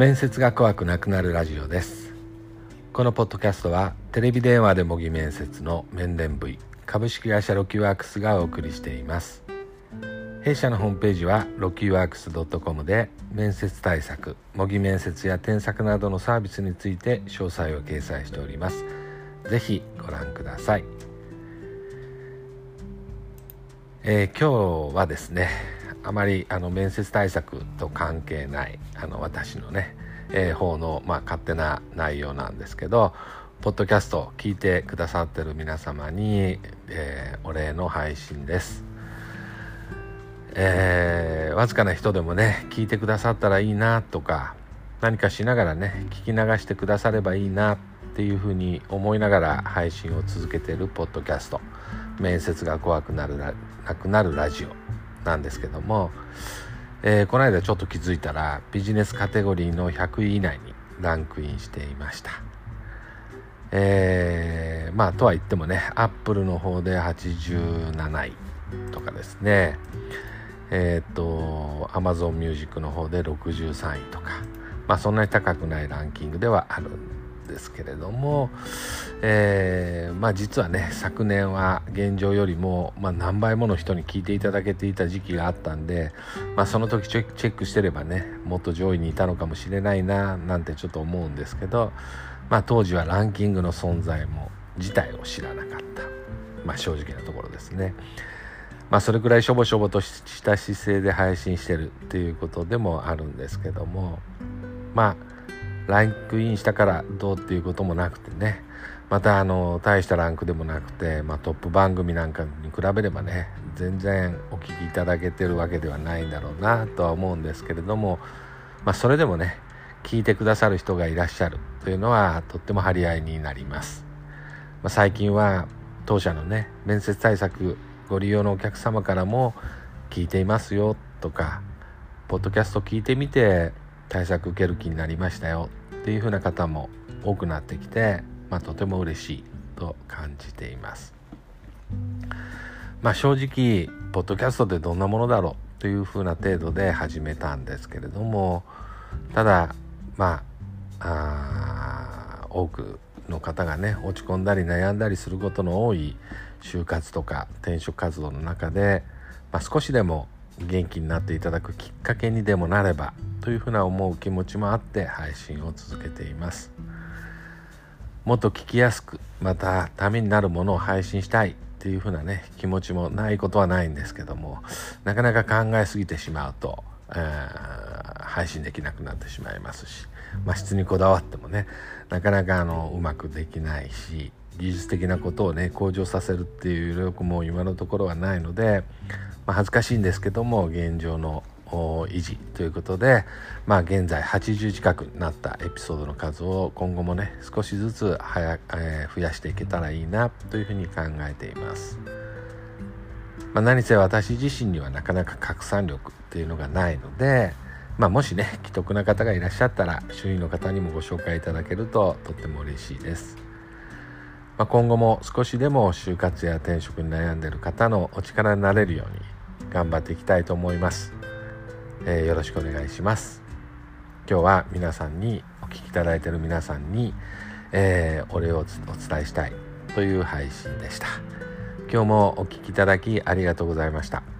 面接が怖くなくなるラジオです。このポッドキャストはテレビ電話で模擬面接の面談部位株式会社ロキワークスがお送りしています。弊社のホームページはロキワークス .com で面接対策模擬面接や添削などのサービスについて詳細を掲載しております。ぜひご覧ください。えー、今日はですねあまりあの面接対策と関係ないあの私のね、えー、方の、まあ、勝手な内容なんですけどポッドキャスト聞いてくださってる皆様に、えー、お礼の配信です、えー、わずかな人でもね聞いてくださったらいいなとか何かしながらね聞き流してくださればいいなっていうふうに思いながら配信を続けてるポッドキャスト。面接が怖くなるなくなるラジオ。なんですけども、えー、この間ちょっと気づいたらビジネスカテゴリーの100位以内にランクインしていました。えー、まあとは言ってもねアップルの方で87位とかですね。えっ、ー、と Amazon Music の方で63位とか。まあそんなに高くないランキングではあるんですけれども、えー、まあ実はね昨年は現状よりも、まあ、何倍もの人に聞いていただけていた時期があったんで、まあ、その時チェックしてればねもっと上位にいたのかもしれないななんてちょっと思うんですけど、まあ、当時はランキングの存在も自体を知らなかった、まあ、正直なところですね。まあ、それくらいしょぼしょぼとした姿勢で配信してるっていうことでもあるんですけどもまあランクインしたからどうっていうこともなくてね。またあの大したランクでもなくて、まあ、トップ番組なんかに比べればね全然お聞きいただけてるわけではないんだろうなとは思うんですけれども、まあ、それでもね聞いてくださる人がいらっしゃるというのはとっても張り合いになります、まあ、最近は当社のね面接対策ご利用のお客様からも聞いていますよとかポッドキャスト聞いてみて対策受ける気になりましたよっていう風な方も多くなってきて、まあ、とても嬉しいと感じています。まあ、正直ポッドキャストってどんなものだろう？という風な程度で始めたんですけれどもただまあ多くの方がね落ち込んだり悩んだりすることの多い就活とか転職活動の中で、まあ、少しでも元気になっていただくきっかけにでもなればというふうな思う気持ちもあって配信を続けています。もっと聞きやすくまたためになるものを配信したいっていうふうなね気持ちもないことはないんですけどもなかなか考えすぎてしまうと、えー、配信できなくなってしまいますし、まあ、質にこだわってもねなかなかあのうまくできないし技術的なことをね向上させるっていう力も今のところはないので、まあ、恥ずかしいんですけども現状の維持ということで、まあ、現在80近くなったエピソードの数を今後もね少しずつ早、えー、増やしていけたらいいなというふうに考えています。まあ、何せ私自身にはなかなか拡散力っていうのがないので、まあ、もしね既得な方がいらっしゃったら周囲の方にもご紹介いただけるととっても嬉しいです。まあ、今後も少しでも就活や転職に悩んでいる方のお力になれるように頑張っていきたいと思います。えー、よろしくお願いします。今日は皆さんにお聞きいただいている皆さんに、えー、お礼をお伝えしたいという配信でした。今日もお聞きいただきありがとうございました「